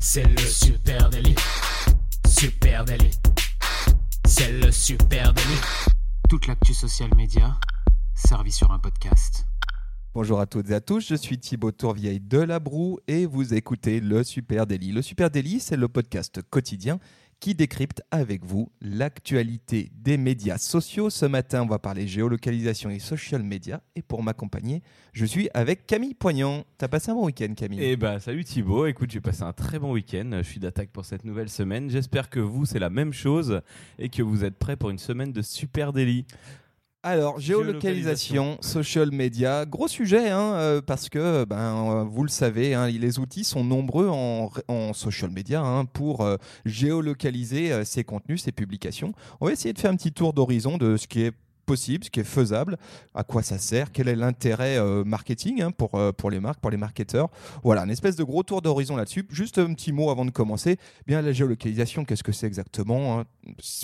C'est le super délit. Super délit. C'est le super délit. Toute l'actu social média servie sur un podcast. Bonjour à toutes et à tous, je suis Thibaut Tourvieille de La Broue et vous écoutez le Super Daily. Le Super Daily, c'est le podcast quotidien qui décrypte avec vous l'actualité des médias sociaux. Ce matin, on va parler géolocalisation et social media. Et pour m'accompagner, je suis avec Camille Poignant. T'as passé un bon week-end, Camille? Eh bah, salut Thibaut. Écoute, j'ai passé un très bon week-end. Je suis d'attaque pour cette nouvelle semaine. J'espère que vous, c'est la même chose et que vous êtes prêts pour une semaine de super délit. Alors, géolocalisation, social media, gros sujet, hein, euh, parce que, ben, euh, vous le savez, hein, les outils sont nombreux en, en social media hein, pour euh, géolocaliser ces contenus, ces publications. On va essayer de faire un petit tour d'horizon de ce qui est possible, ce qui est faisable, à quoi ça sert, quel est l'intérêt euh, marketing hein, pour, euh, pour les marques, pour les marketeurs. Voilà, un espèce de gros tour d'horizon là-dessus. Juste un petit mot avant de commencer. Bien, la géolocalisation, qu'est-ce que c'est exactement hein?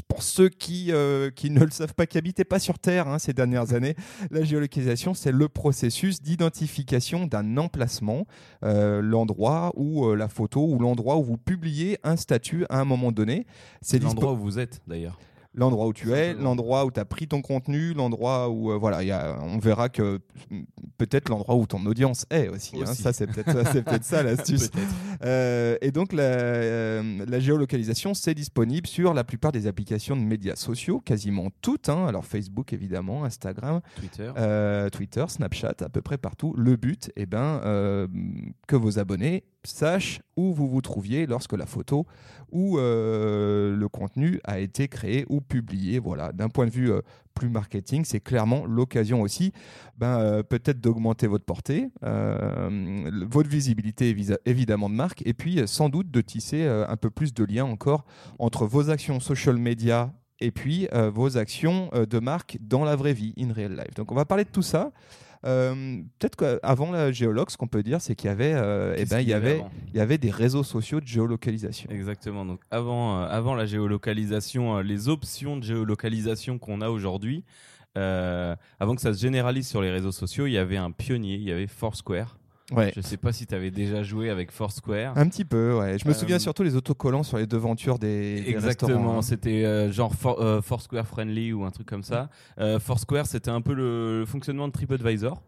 Pour ceux qui, euh, qui ne le savent pas, qui n'habitaient pas sur Terre hein, ces dernières années, la géolocalisation, c'est le processus d'identification d'un emplacement, l'endroit où la photo ou l'endroit où vous publiez un statut à un moment donné. C'est l'endroit où vous êtes d'ailleurs l'endroit où tu es, l'endroit où tu as pris ton contenu, l'endroit où euh, voilà, y a, on verra que peut-être l'endroit où ton audience est aussi. Hein. ça, c'est peut-être ça l'astuce. euh, et donc, la, euh, la géolocalisation, c'est disponible sur la plupart des applications de médias sociaux, quasiment toutes. Hein. Alors, Facebook, évidemment, Instagram, Twitter. Twitter, Snapchat, à peu près partout. Le but, eh ben, que vos abonnés sachent où vous vous trouviez lorsque la photo ou le contenu a été créé ou publié. Voilà, d'un point de vue plus marketing, c'est clairement l'occasion aussi ben, euh, peut-être d'augmenter votre portée, euh, votre visibilité évidemment de marque, et puis sans doute de tisser euh, un peu plus de liens encore entre vos actions social media et puis vos actions de marque dans la vraie vie, in real life. Donc on va parler de tout ça. Peut-être qu'avant la géologue, ce qu'on peut dire, c'est qu'il y avait, eh ben, il y avait, il y avait des réseaux sociaux de géolocalisation. Exactement. Donc avant, avant la géolocalisation, les options de géolocalisation qu'on a aujourd'hui, euh, avant que ça se généralise sur les réseaux sociaux, il y avait un pionnier, il y avait Foursquare. Ouais. Je sais pas si tu avais déjà joué avec Foursquare. Un petit peu, ouais. Je me souviens euh, surtout les autocollants sur les devantures des, des Exactement, hein. c'était euh, genre Foursquare friendly ou un truc comme ça. Foursquare, c'était un peu le, fonctionnement de TripAdvisor.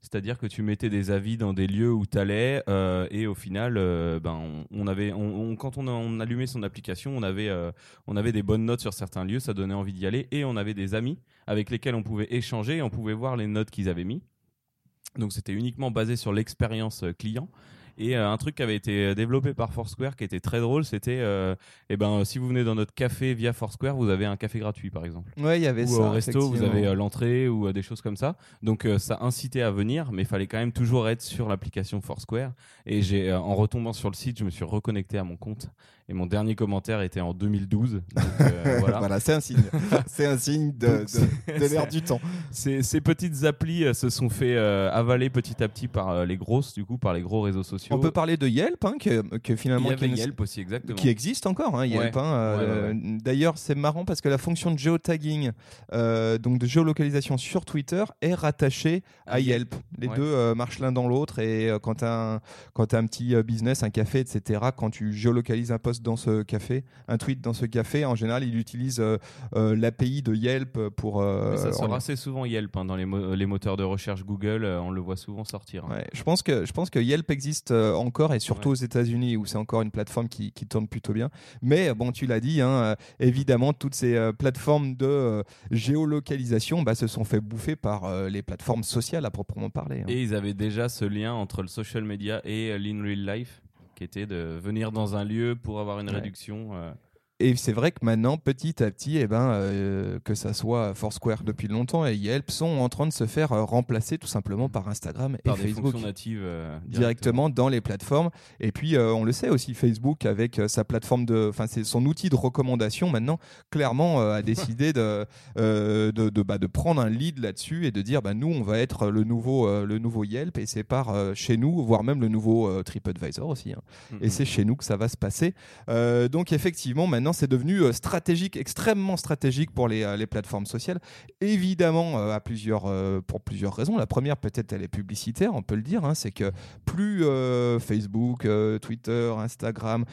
C'est-à-dire que tu mettais des avis dans des lieux où tu allais euh, et au final, euh, ben, on, avait, on, quand on, allumait son application, on avait, euh, on avait des bonnes notes sur certains lieux, ça donnait envie d'y aller et on avait des amis avec lesquels on pouvait échanger et on pouvait voir les notes qu'ils avaient mis. Donc c'était uniquement basé sur l'expérience client et euh, un truc qui avait été développé par Foursquare qui était très drôle, c'était euh, eh ben, si vous venez dans notre café via Foursquare, vous avez un café gratuit par exemple. Ouais, il y avait ou ça. au resto, vous avez euh, l'entrée ou des choses comme ça. Donc ça incitait à venir, mais il fallait quand même toujours être sur l'application Foursquare. Et j'ai, en retombant sur le site, je me suis reconnecté à mon compte et mon dernier commentaire était en 2012. Euh, voilà, c'est un signe. c'est un signe de, l'ère du temps. Ces, ces, petites applis euh, se sont fait euh, avaler petit à petit par les grosses, du coup, par les gros réseaux sociaux. On peut parler de Yelp, hein, que, finalement. Il y avait Yelp aussi, exactement. Qui existe encore, hein, Yelp. Hein, d'ailleurs, c'est marrant parce que la fonction de géotagging, donc de géolocalisation sur Twitter, est rattachée à, Yelp. Les deux marchent l'un dans l'autre. Et quand tu as, as, un petit business, un café, etc., quand tu géolocalises un poste dans ce café, un tweet dans ce café, en général, il utilise euh, euh, l'API de Yelp pour. Euh, ça sort assez souvent Yelp hein, dans les, les, moteurs de recherche Google, on le voit souvent sortir. Hein. je pense que je pense que Yelp existe encore et surtout aux États-Unis où c'est encore une plateforme qui, qui, tourne plutôt bien. Mais bon, tu l'as dit, hein, évidemment, toutes ces plateformes de géolocalisation bah, se sont fait bouffer par les plateformes sociales à proprement parler. Et ils avaient déjà ce lien entre le social media et l'in real life qui était de venir dans un lieu pour avoir une réduction. Et c'est vrai que maintenant, petit à petit, eh ben, euh, que ça soit Foursquare depuis longtemps et Yelp sont en train de se faire euh, remplacer tout simplement par Instagram et Facebook natives, euh, directement. dans les plateformes. Et puis, on le sait aussi, Facebook avec sa plateforme de, enfin, c'est son outil de recommandation maintenant, clairement a décidé de de, de, bah, de, prendre un lead là-dessus et de dire, bah, nous, on va être le nouveau le nouveau Yelp et c'est par chez nous, voire même le nouveau TripAdvisor aussi. Hein. Et c'est chez nous que ça va se passer. donc effectivement, maintenant c'est devenu stratégique, extrêmement stratégique pour les, les plateformes sociales. Évidemment, à plusieurs, pour plusieurs raisons. La première, peut-être, elle est publicitaire, on peut le dire. Hein, c'est que plus Facebook, Twitter, Instagram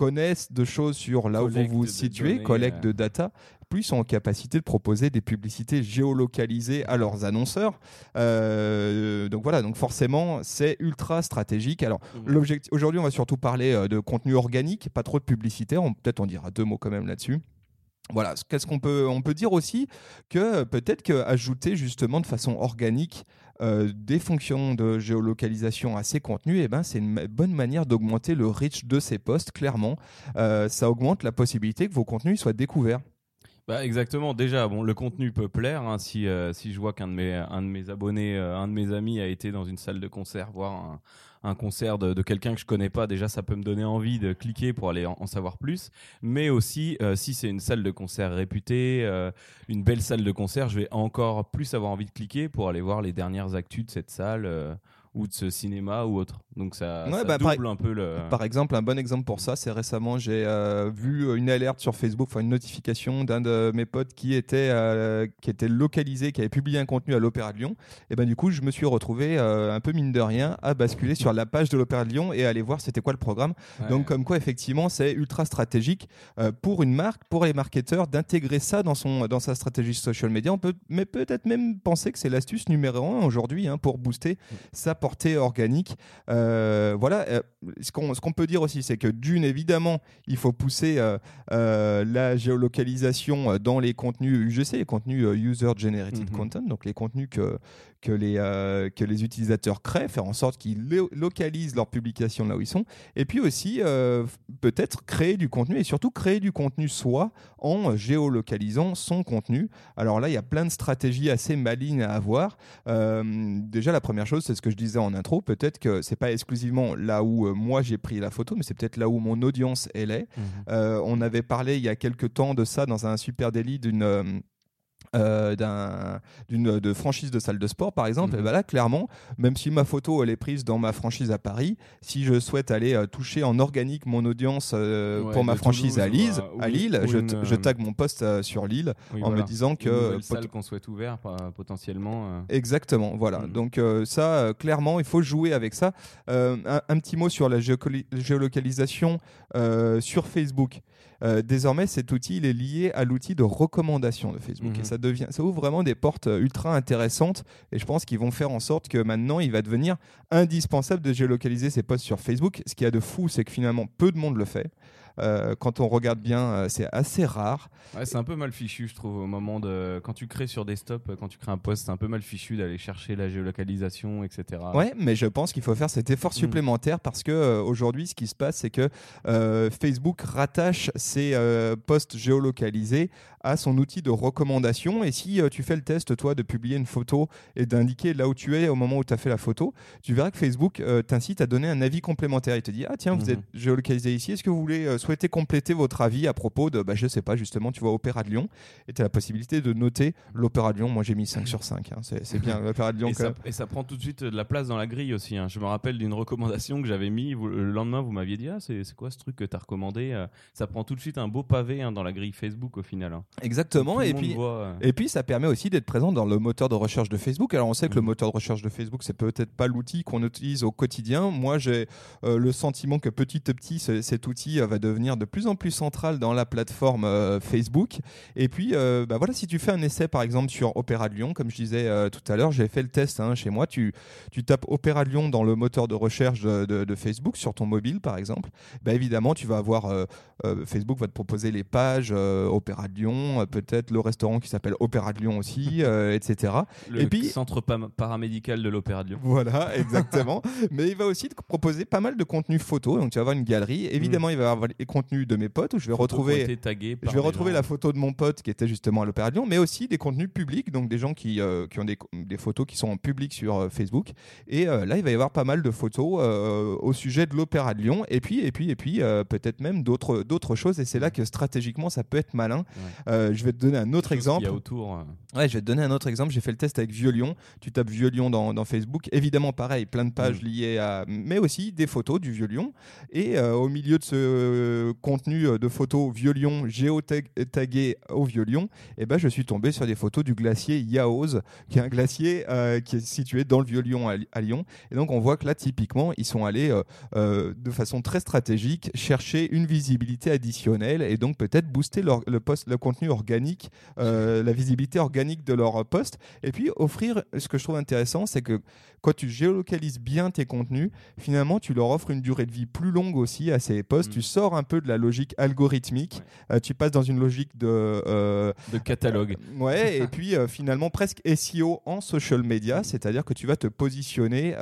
connaissent de choses sur là où vous vous situez, collecte de data, plus sont en capacité de proposer des publicités géolocalisées à leurs annonceurs. Euh, donc voilà, donc forcément, c'est ultra stratégique. Alors, mmh. aujourd'hui, on va surtout parler euh, de contenu organique, pas trop de publicité. Peut-être on dira deux mots quand même là-dessus. Voilà, qu'est-ce qu'on peut on peut dire aussi que peut-être qu'ajouter justement de façon organique euh, des fonctions de géolocalisation à ces contenus, et eh ben, c'est une bonne manière d'augmenter le reach de ces posts, clairement. ça augmente la possibilité que vos contenus soient découverts. Bah exactement. Déjà, bon, le contenu peut plaire. Hein, si, euh, si je vois qu'un de mes, un de mes abonnés, euh, un de mes amis a été dans une salle de concert voir un, concert de, quelqu'un que je connais pas, déjà ça peut me donner envie de cliquer pour aller en, savoir plus. Mais aussi, euh, si c'est une salle de concert réputée, une belle salle de concert, je vais encore plus avoir envie de cliquer pour aller voir les dernières actus de cette salle ou de ce cinéma ou autre. Donc ça, bah, double un peu le. Par exemple, un bon exemple pour ça, c'est récemment j'ai euh, vu une alerte sur Facebook, enfin une notification d'un de mes potes qui était euh, qui était localisé, qui avait publié un contenu à l'Opéra de Lyon. Et ben du coup, je me suis retrouvé euh, un peu mine de rien à basculer sur la page de l'Opéra de Lyon et aller voir c'était quoi le programme. Donc comme quoi effectivement, c'est ultra stratégique pour une marque, pour les marketeurs d'intégrer ça dans son dans sa stratégie social media. On peut mais peut-être même penser que c'est l'astuce numéro un aujourd'hui hein, pour booster sa portée organique. Euh, voilà, euh, ce qu'on peut dire aussi, c'est que d'une, évidemment, il faut pousser euh, la géolocalisation dans les contenus UGC, les contenus User Generated mhm. Content, donc les contenus que, que les, euh, que les utilisateurs créent, faire en sorte qu'ils localisent leur publication là où ils sont, et puis aussi euh, peut-être créer du contenu et surtout créer du contenu soi en géolocalisant son contenu. Alors là, il y a plein de stratégies assez malignes à avoir. Euh, déjà, la première chose, c'est ce que je disais en intro, peut-être que c'est pas exclusivement là où moi j'ai pris la photo, mais c'est peut-être là où mon audience elle est. Mmh. on avait parlé il y a quelques temps de ça dans un super délit d'une euh, d'une de franchise de salle de sport par exemple et mhm. ben là clairement même si ma photo elle est prise dans ma franchise à Paris si je souhaite aller euh, toucher en organique mon audience euh, pour ma franchise à, Lise, à Lille je, je, tag mon post sur Lille en me disant que une salle qu'on souhaite ouvert potentiellement exactement voilà. Mhm. donc ça clairement il faut jouer avec ça. Un, un, petit mot sur la géolocalisation sur Facebook euh, désormais, cet outil il est lié à l'outil de recommandation de Facebook. Et mhm. ça, devient, ça ouvre vraiment des portes euh, ultra intéressantes. Et je pense qu'ils vont faire en sorte que maintenant, il va devenir indispensable de géolocaliser ses posts sur Facebook. Ce qui a de fou, c'est que finalement, peu de monde le fait. Euh, quand on regarde bien, euh, c'est assez rare. c'est un peu mal fichu, je trouve, au moment de. Quand tu crées sur desktop, euh, quand tu crées un post, c'est un peu mal fichu d'aller chercher la géolocalisation, etc. Ouais, mais je pense qu'il faut faire cet effort mm. supplémentaire parce que aujourd'hui, ce qui se passe, c'est que Facebook rattache ses posts géolocalisés à son outil de recommandation. Et si tu fais le test, toi, de publier une photo et d'indiquer là où tu es au moment où tu as fait la photo, tu verras que Facebook t'incite à donner un avis complémentaire. Il te dit Ah, tiens, vous mm-hmm. êtes géolocalisé ici, est-ce que vous voulez souhaitez compléter votre avis à propos de, bah, je sais pas, justement, tu vois, Opéra de Lyon, et tu as la possibilité de noter l'Opéra de Lyon. Moi, j'ai mis 5 sur 5. Hein. C'est bien, l'Opéra de Lyon. Et ça, et ça, prend tout de suite de la place dans la grille aussi. Hein. Je me rappelle d'une recommandation que j'avais mis. le lendemain, vous m'aviez dit, ah, c'est quoi ce truc que tu as recommandé euh? Ça prend tout de suite un beau pavé hein, dans la grille Facebook au final. Exactement. Et puis, euh. et puis, ça permet aussi d'être présent dans le moteur de recherche de Facebook. Alors, on sait que le mmh. moteur de recherche de Facebook, c'est peut-être pas l'outil qu'on utilise au quotidien. Moi, j'ai euh, le sentiment que petit à petit, cet outil va devenir de plus en plus centrale dans la plateforme euh, Facebook. Et puis, euh, bah voilà, si tu fais un essai par exemple sur Opéra de Lyon, comme je disais euh, tout à l'heure, j'ai fait le test hein, chez moi. Tu, tu tapes Opéra de Lyon dans le moteur de recherche de, Facebook sur ton mobile par exemple. Bah, évidemment, tu vas avoir Facebook va te proposer les pages Opéra de Lyon, peut-être le restaurant qui s'appelle Opéra de Lyon aussi, etc. Le et puis centre paramédical de l'Opéra de Lyon. Voilà, exactement. Mais il va aussi te proposer pas mal de contenu photo. Donc tu vas avoir une galerie. Évidemment, mm. il va avoir les contenus de mes potes où je vais retrouver, je vais retrouver la photo de mon pote qui était justement à l'Opéra de Lyon, mais aussi des contenus publics, donc des gens qui, euh, qui ont des, des, photos qui sont en public sur euh, Facebook. Et euh, là, il va y avoir pas mal de photos au sujet de l'Opéra de Lyon, et puis, et puis, et puis peut-être même d'autres, d'autres choses. Et c'est là que stratégiquement, ça peut être malin. Euh, je vais te donner un autre exemple. Il y a autour. euh. Ouais, je vais te donner un autre exemple. J'ai fait le test avec Violion. Tu tapes Violion dans, dans Facebook. Évidemment, pareil, plein de pages Mm. liées à. Mais aussi des photos du Violion. Et euh, au milieu de ce euh, contenu de photos Violion géotagué au Violion, eh ben, je suis tombé sur des photos du glacier Yaoz, qui est un glacier qui est situé dans le Violion à, à Lyon. Et donc, on voit que là, typiquement, ils sont allés de façon très stratégique chercher une visibilité additionnelle et donc peut-être booster leur- le, post, le contenu organique, euh, la visibilité organique de leur post. Et puis offrir, ce que je trouve intéressant, c'est que quand tu géolocalises bien tes contenus, finalement, tu leur offres une durée de vie plus longue aussi à ces posts. Mm. Tu sors un peu de la logique algorithmique, Euh, tu passes dans une logique de... euh, De catalogue. Ouais, et puis finalement presque SEO en social media, c'est-à-dire que tu vas te positionner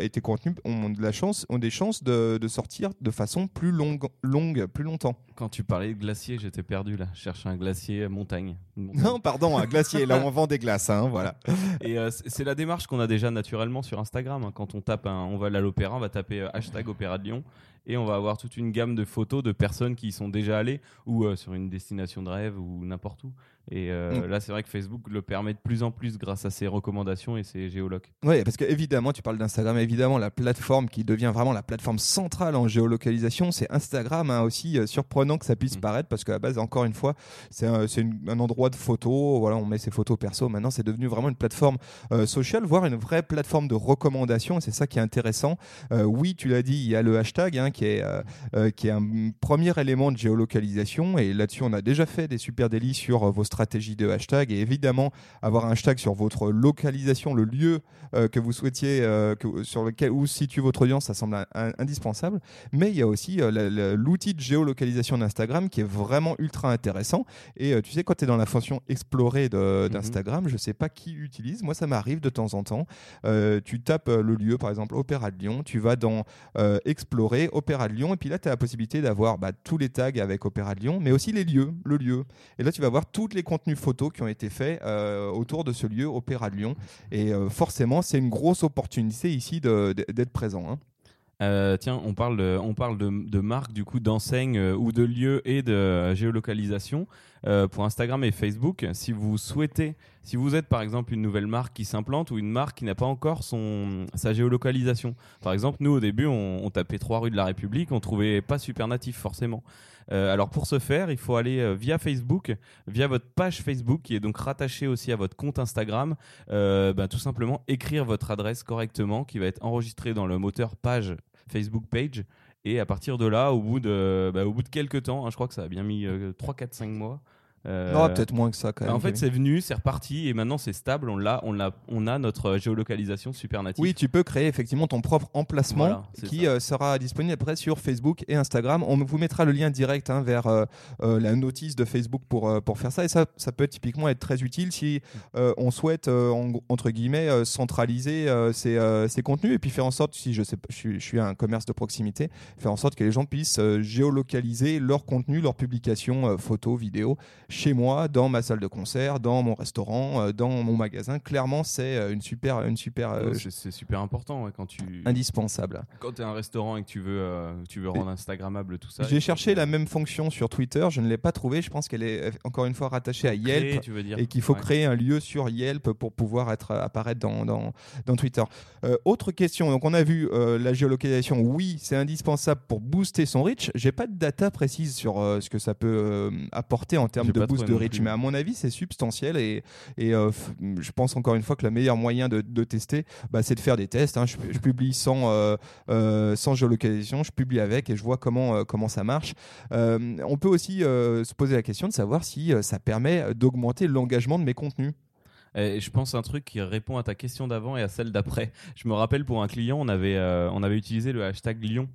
et tes contenus ont, de la chance, ont des chances de, de sortir de façon plus longue, longue, plus longtemps. Quand tu parlais de glacier, j'étais perdu là. Je cherchais un glacier montagne. Une montagne. Non, pardon, un glacier, là on vend des glaces, hein, voilà. Et euh, c'est la démarche qu'on a déjà naturellement sur Instagram. hein. Quand on tape, un- on va à l'opéra, on va taper euh, hashtag Opéra de Lyon et on va avoir toute une gamme de photos de personnes qui y sont déjà allées ou euh, sur une destination de rêve ou n'importe où. Et euh, Mm. là, c'est vrai que Facebook le permet de plus en plus grâce à ses recommandations et ses géolocs. Oui, parce que évidemment, tu parles d'Instagram, évidemment, la plateforme qui devient vraiment la plateforme centrale en géolocalisation, c'est Instagram, hein, aussi euh, surprenant que ça puisse Mhm. paraître, parce qu'à la base, encore une fois, c'est un, endroit de photos, voilà, on met ses photos perso, maintenant c'est devenu vraiment une plateforme euh, sociale, voire une vraie plateforme de recommandation, et c'est ça qui est intéressant. Oui, tu l'as dit, il y a le hashtag, hein, qui, est, qui est un premier élément de géolocalisation, et là-dessus, on a déjà fait des super délits sur vos stratégies de hashtag, et évidemment, avoir un hashtag sur votre localisation, le lieu euh, que vous souhaitiez, euh, que- sur lequel où se situe votre audience, ça semble un- un- indispensable. Mais il y a aussi euh, l'outil de géolocalisation d'Instagram qui est vraiment ultra intéressant. Et tu sais, quand tu es dans la fonction explorer de- d'Instagram, je sais pas qui utilise. Moi, ça m'arrive de temps en temps. Tu tapes le lieu, par exemple, Opéra de Lyon. Tu vas dans explorer Opéra de Lyon. Et puis là, tu as la possibilité d'avoir bah, tous les tags avec Opéra de Lyon, mais aussi les lieux, le lieu. Et là, tu vas voir tous les contenus photos qui ont été faits euh, autour de ce lieu, Opéra de Lyon. Et euh, forcément, c'est une grosse opportunité ici d'être présent. hein. Euh, tiens, on parle de, on parle de, de marques, du coup, d'enseignes euh, ou de lieux et de géolocalisation pour Instagram et Facebook. Si vous souhaitez, si vous êtes par exemple une nouvelle marque qui s'implante ou une marque qui n'a pas encore son, sa géolocalisation. Par exemple, nous au début, on, on tapait trois rues de la République, on trouvait pas super natif forcément. Euh, alors pour ce faire, il faut aller euh, via Facebook, via votre page Facebook qui est donc rattachée aussi à votre compte Instagram. Euh, bah, tout simplement écrire votre adresse correctement qui va être enregistrée dans le moteur page Facebook page. Et à partir de là, au bout de, bah, quelques temps, hein, je crois que ça a bien mis euh, 3, 4, 5 mois. Euh, Non, peut-être moins que ça quand même. en fait, c'est venu, c'est reparti, et maintenant c'est stable. On l'a, on l'a, on a notre géolocalisation super native. Oui, tu peux créer effectivement ton propre emplacement Voilà, qui euh, sera disponible après sur Facebook et Instagram. On vous mettra le lien direct hein, vers euh, la notice de Facebook pour, pour faire ça. Et ça, ça peut typiquement être très utile si on souhaite, en- entre guillemets, centraliser ces, ces contenus et puis faire en sorte, si je, sais, je, suis, je suis un commerce de proximité, faire en sorte que les gens puissent géolocaliser leur contenu, leurs publications, photos, vidéos, chez moi, dans ma salle de concert, dans mon restaurant, euh, dans mon magasin. Clairement, c'est euh, une super, une super euh, Ouais, c'est, super important ouais, quand tu, indispensable. quand t'es un restaurant et que tu veux, euh, tu veux rendre Instagrammable tout ça. J'ai cherché la même fonction sur Twitter, je ne l'ai pas trouvée. Je pense qu'elle est encore une fois rattachée à Créer, Yelp tu veux dire. et qu'il faut Ouais. créer un lieu sur Yelp pour pouvoir être apparaître dans, dans, dans Twitter. Euh, autre question, donc on a vu euh, la géolocalisation, oui, c'est indispensable pour booster son reach. J'ai pas de data précise sur euh, ce que ça peut euh, apporter en termes de boost de plus. mais à mon avis, c'est substantiel et, et euh, je pense encore une fois que le meilleur moyen de, de tester, bah, c'est de faire des tests. hein. Je, je publie sans, euh, euh, sans géolocalisation, je publie avec et je vois comment, euh, comment ça marche. Euh, on peut aussi se poser la question de savoir si ça permet d'augmenter l'engagement de mes contenus. Et je pense un truc qui répond à ta question d'avant et à celle d'après. Je me rappelle pour un client, on avait, on avait utilisé le hashtag Lyon.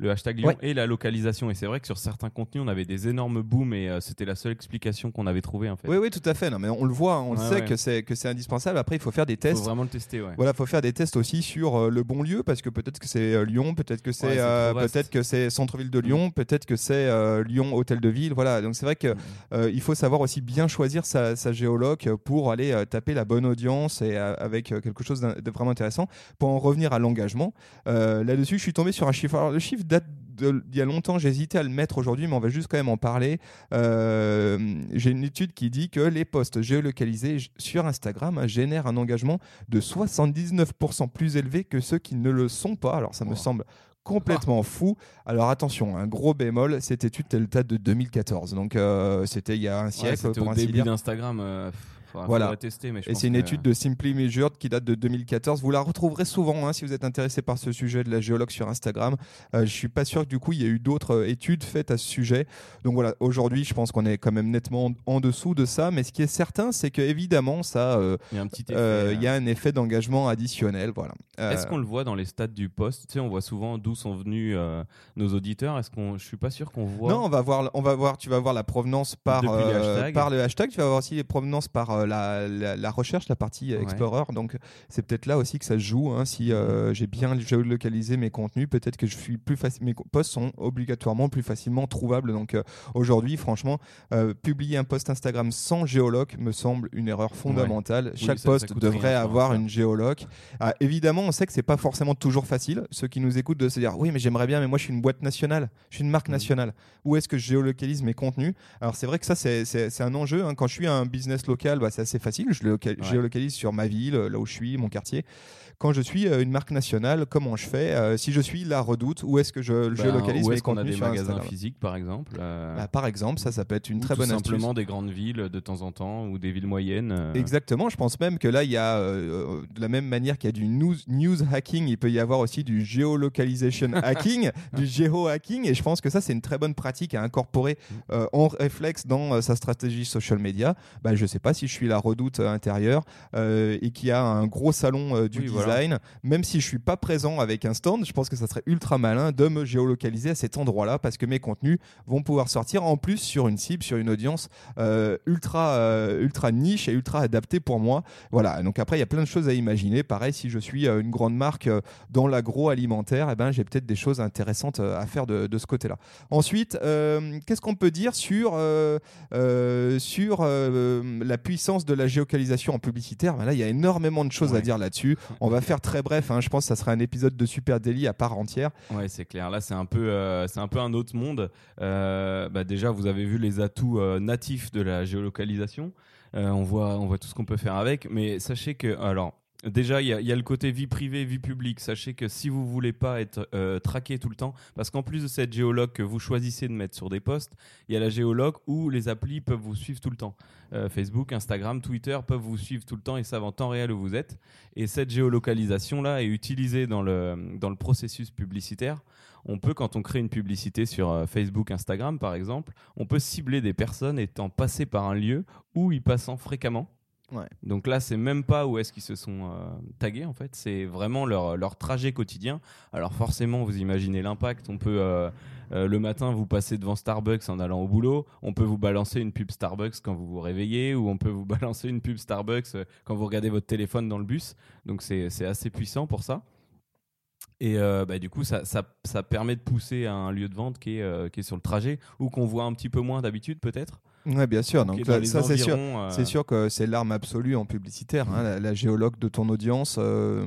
Le hashtag Lyon Ouais. et la localisation. Et c'est vrai que sur certains contenus, on avait des énormes booms et euh, c'était la seule explication qu'on avait trouvée en fait. Oui, oui, tout à fait. Non, mais on le voit, on le sait ouais. que c'est que c'est indispensable. Après, il faut faire des Il faut tests. vraiment le tester, ouais. Voilà, faut faire des tests aussi sur euh, le bon lieu parce que peut-être que c'est euh, Lyon, peut-être que c'est peut-être que c'est centre-ville de Lyon, peut-être que c'est Lyon hôtel de ville. Voilà, donc c'est vrai que euh, il faut savoir aussi bien choisir sa, sa géoloc pour aller taper la bonne audience et avec quelque chose de vraiment intéressant. Pour en revenir à l'engagement, là-dessus, je suis tombé sur un chiffre. Alors le chiffre date il y a longtemps, j'hésitais à le mettre aujourd'hui, mais on va juste quand même en parler. J'ai une étude qui dit que les posts géolocalisés sur Instagram génèrent un engagement de 79% plus élevé que ceux qui ne le sont pas. Alors ça me semble complètement fou. Alors attention, un gros bémol, cette étude elle date de 2014, donc euh, c'était il y a un siècle ouais, pour au début d'Instagram. Euh, voilà. Tester, mais et c'est une étude de Simply Measured qui date de 2014. Vous la retrouverez souvent hein, si vous êtes intéressé par ce sujet de la géologue sur Instagram. Euh, je suis pas sûr que du coup il y a eu d'autres euh, études faites à ce sujet. Donc voilà, aujourd'hui je pense qu'on est quand même nettement en dessous de ça. Mais ce qui est certain, c'est que évidemment ça, euh, il y a un petit effet, il y a un effet d'engagement additionnel. Voilà. Est-ce qu'on le voit dans les stats du post Tu sais, on voit souvent d'où sont venus nos auditeurs. Est-ce qu'on, je suis pas sûr qu'on voit. Non, on va voir, on va voir. Tu vas voir la provenance par par le hashtag. Tu vas voir aussi les provenances par euh, la, recherche, la partie Explorer. Donc c'est peut-être là aussi que ça se joue. Hein. si euh, j'ai bien géolocalisé mes contenus, peut-être que je suis plus facile. Mes posts sont obligatoirement plus facilement trouvables. Donc euh, aujourd'hui, franchement, publier un post Instagram sans géoloc me semble une erreur fondamentale. Chaque post devrait avoir une géoloc. Ah, évidemment, on sait que c'est pas forcément toujours facile. Ceux qui nous écoutent de se dire oui, mais j'aimerais bien, mais moi je suis une boîte nationale, je suis une marque mmh. nationale. Où est-ce que je géolocalise mes contenus? Alors c'est vrai que ça c'est un enjeu. Hein. Quand je suis un business local, bah, c'est assez facile. Je le géolocalise sur ma ville, là où je suis, mon quartier quand je suis euh, une marque nationale, comment je fais euh, Si je suis la Redoute, où est-ce que je ben, géolocalise Où est-ce qu'on a des magasins physiques, par exemple euh, bah, Par exemple, ça, ça peut être une très bonne astuce. simplement des grandes villes de temps en temps ou des villes moyennes. Exactement. Je pense même que là, il y a de la même manière qu'il y a du news, news hacking, il peut y avoir aussi du geolocalization hacking, du géo-hacking, et je pense que ça, c'est une très bonne pratique à incorporer mm. en réflexe dans sa stratégie social media. Bah, je ne sais pas si je suis la Redoute intérieure et qu'il y a un gros salon du design même si je suis pas présent avec un stand, je pense que ça serait ultra malin de me géolocaliser à cet endroit-là parce que mes contenus vont pouvoir sortir en plus sur une cible, sur une audience euh, ultra, euh, ultra niche et ultra adaptée pour moi. Voilà. Donc après, il y a plein de choses à imaginer. Pareil, si je suis euh, une grande marque dans l'agroalimentaire, eh ben, j'ai peut-être des choses intéressantes à faire de, ce côté-là. Ensuite, qu'est-ce qu'on peut dire sur, sur la puissance de la géocalisation en publicitaire? Ben Là, il y a énormément de choses à dire là-dessus. On va faire très bref. Hein. Je pense que ça sera un épisode de Super Daily à part entière. Ouais, c'est clair. Là, c'est un peu, euh, c'est un peu un autre monde. Euh, bah, déjà, vous avez vu les atouts euh, natifs de la géolocalisation. on voit, on voit tout ce qu'on peut faire avec. Mais sachez que, alors, Déjà, il y, a le côté vie privée, vie publique. Sachez que si vous voulez pas être euh, traqué tout le temps, parce qu'en plus de cette géologue que vous choisissez de mettre sur des posts, il y a la géologue où les applis peuvent vous suivre tout le temps. Euh, Facebook, Instagram, Twitter peuvent vous suivre tout le temps et savent en temps réel où vous êtes. Et cette géolocalisation-là est utilisée dans le, dans le processus publicitaire. On peut, quand on crée une publicité sur euh, Facebook, Instagram par exemple, on peut cibler des personnes étant passées par un lieu où ils passent fréquemment donc là, c'est même pas où est-ce qu'ils se sont euh, tagués en fait, c'est vraiment leur, leur, trajet quotidien. Alors forcément, vous imaginez l'impact. On peut euh, euh, le matin vous passer devant Starbucks en allant au boulot, on peut vous balancer une pub Starbucks quand vous vous réveillez, ou on peut vous balancer une pub Starbucks quand vous regardez votre téléphone dans le bus. Donc c'est assez puissant pour ça. Et bah, du coup, ça, ça, ça, permet de pousser à un lieu de vente qui est, qui est sur le trajet, ou qu'on voit un petit peu moins d'habitude peut-être. Oui, bien sûr. Donc, ça, c'est sûr. Euh, c'est sûr que c'est l'arme absolue en publicitaire. Hein, la, géologue de ton audience. Euh,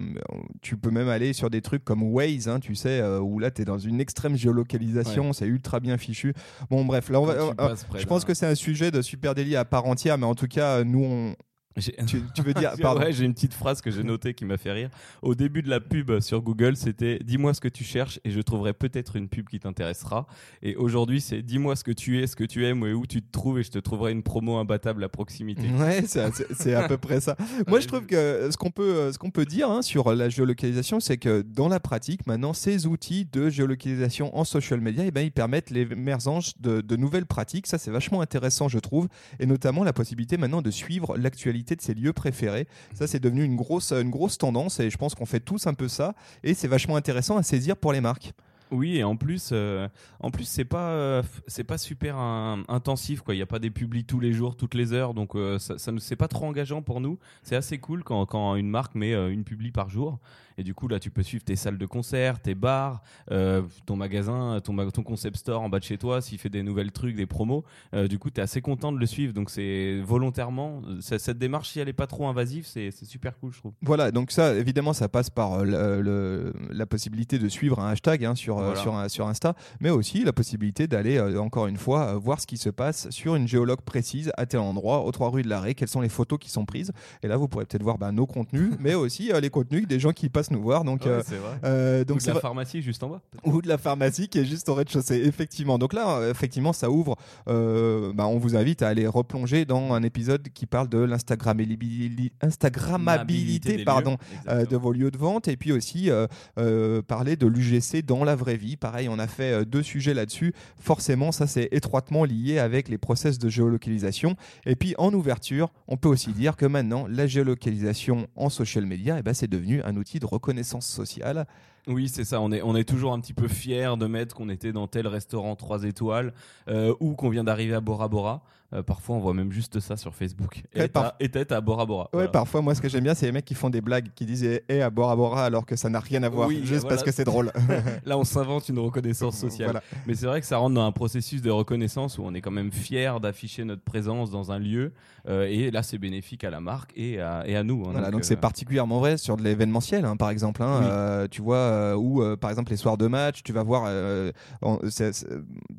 tu peux même aller sur des trucs comme Waze, hein, tu sais, euh, où là, tu es dans une extrême géolocalisation. C'est ultra bien fichu. Bon, bref, là, on va, je pense que c'est un sujet de super délit à part entière, mais en tout cas, nous, on, tu, veux dire Ouais, j'ai une petite phrase que j'ai notée qui m'a fait rire. Au début de la pub sur Google, c'était dis-moi ce que tu cherches et je trouverai peut-être une pub qui t'intéressera. Et aujourd'hui, c'est dis-moi ce que tu es, ce que tu aimes et où tu te trouves et je te trouverai une promo imbattable à proximité. Ouais, c'est à peu près ça. Moi, je trouve que ce qu'on peut, ce qu'on peut dire hein, sur la géolocalisation, c'est que dans la pratique, maintenant, ces outils de géolocalisation en social media, eh ben, ils permettent l'émergence de, de nouvelles pratiques. Ça, c'est vachement intéressant, je trouve, et notamment la possibilité maintenant de suivre l'actualité de ses lieux préférés. Ça, c'est devenu une grosse, une grosse tendance et je pense qu'on fait tous un peu ça. Et c'est vachement intéressant à saisir pour les marques. Oui, et en plus, euh, en plus, c'est pas, euh, c'est pas super intensif, quoi. Il n'y a pas des publis tous les jours, toutes les heures, donc euh, ça, ça c'est pas trop engageant pour nous. C'est assez cool quand, quand une marque met une publi par jour. Et du coup, là, tu peux suivre tes salles de concert, tes bars, euh, ton magasin, ton, ma- ton concept store en bas de chez toi, s'il fait des nouvelles trucs, des promos. Euh, du coup, tu es assez content de le suivre. Donc, c'est volontairement, cette démarche, si elle est pas trop invasive, c'est super cool, je trouve. Voilà, donc ça, évidemment, ça passe par euh, le- le- la possibilité de suivre un hashtag hein, sur, Voilà. sur, sur Insta, mais aussi la possibilité d'aller, encore une fois, voir ce qui se passe sur une géologue précise, à tel endroit, aux trois rues de l'Arrêt, quelles sont les photos qui sont prises. Et là, vous pourrez peut-être voir bah, nos contenus, mais aussi euh, les contenus des gens qui passent nous voir. Donc, euh, c'est vrai. euh, Donc, donc de la pharmacie juste en bas. ou de la pharmacie qui est juste au rez-de-chaussée, effectivement. Donc là, euh, effectivement, ça ouvre. euh, bah, on vous invite à aller replonger dans un épisode qui parle de l'Instagrammabilité, Instagrammabilité, pardon, lieux. euh, de vos lieux de vente et puis aussi euh, euh, parler de l'UGC dans la vraie vie. Pareil, on a fait euh, deux sujets là-dessus. Forcément, ça c'est étroitement lié avec les process de géolocalisation. Et puis en ouverture, on peut aussi dire que maintenant, la géolocalisation en social media, eh ben, c'est devenu un outil de reconnaissance sociale. Oui, c'est ça. On est, toujours un petit peu fiers de mettre qu'on était dans tel restaurant 3 étoiles euh, ou qu'on vient d'arriver à Bora Bora. Euh, parfois, on voit même juste ça sur Facebook. Ouais, Et par- et t'es à Bora Bora. Ouais, Voilà. parfois, moi, ce que j'aime bien, c'est les mecs qui font des blagues, qui disent eh, eh, à Bora Bora alors que ça n'a rien à voir, Oui, juste voilà. parce que c'est drôle. Là, on s'invente une reconnaissance sociale. Voilà. Mais c'est vrai que ça rentre dans un processus de reconnaissance où on est quand même fier d'afficher notre présence dans un lieu. Euh, et là, c'est bénéfique à la marque et à, et à nous. hein. Voilà, donc euh, c'est particulièrement vrai sur de l'événementiel, hein, par exemple. hein, Oui. euh, tu vois, euh, euh, par exemple les soirs de match, tu vas voir, euh,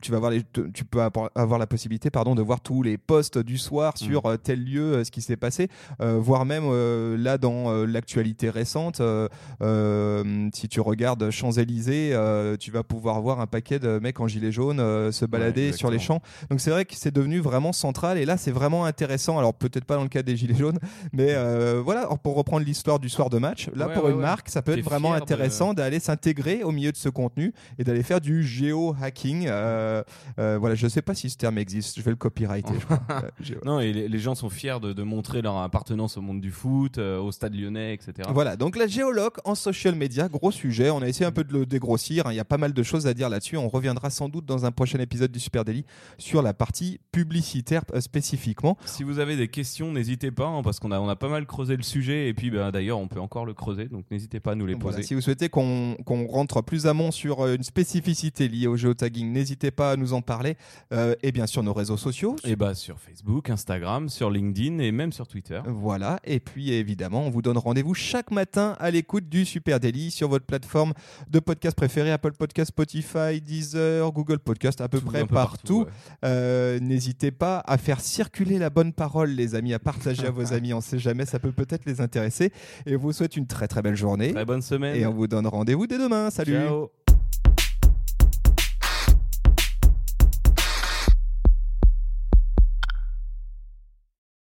tu vas voir, les, tu peux avoir la possibilité, pardon, de voir tous les posts du soir Mm. sur euh, tel lieu, euh, ce qui s'est passé, euh, voire même là dans l'actualité récente, si tu regardes Champs Élysées, tu vas pouvoir voir un paquet de mecs en gilet jaune se balader sur les champs. Donc c'est vrai que c'est devenu vraiment central et là c'est vraiment intéressant. Alors peut-être pas dans le cas des gilets jaunes, mais voilà. Alors, pour reprendre l'histoire du soir de match, là Ouais, pour ouais, une marque, ça peut être vraiment de- intéressant d'aller s'intégrer au milieu de ce contenu et d'aller faire du géo-hacking. Euh, euh, voilà, je sais pas si ce terme existe. Je vais le copyrighter. Je crois. Euh, Non, et les, les gens sont fiers de, de montrer leur appartenance au monde du foot, euh, au stade lyonnais, etc. Voilà, donc la géologue en social media, gros sujet. On a essayé un peu de le dégrossir. hein. Il y a pas mal de choses à dire là-dessus. On reviendra sans doute dans un prochain épisode du Super Daily sur la partie publicitaire euh, spécifiquement. Si vous avez des questions, n'hésitez pas, hein, parce qu'on a, on a pas mal creusé le sujet, et puis bah, d'ailleurs, on peut encore le creuser, donc n'hésitez pas à nous les Voilà, poser. si vous souhaitez qu'on qu'on rentre plus amont sur une spécificité liée au géotagging, n'hésitez pas à nous en parler. Euh, et bien sûr, nos réseaux sociaux. Bah sur Facebook, Instagram, sur LinkedIn et même sur Twitter. Voilà, et puis évidemment, on vous donne rendez-vous chaque matin à l'écoute du Super Daily sur votre plateforme de podcast préférée, Apple Podcast, Spotify, Deezer, Google Podcast, à peu Tout- près partout. ouais. Euh, N'hésitez pas à faire circuler la bonne parole, les amis, à partager à vos amis, on sait jamais, ça peut peut-être les intéresser. Et on vous souhaite une très très belle journée. Très bonne semaine. Et on vous donne rendez-vous dès demain. Salut Ciao.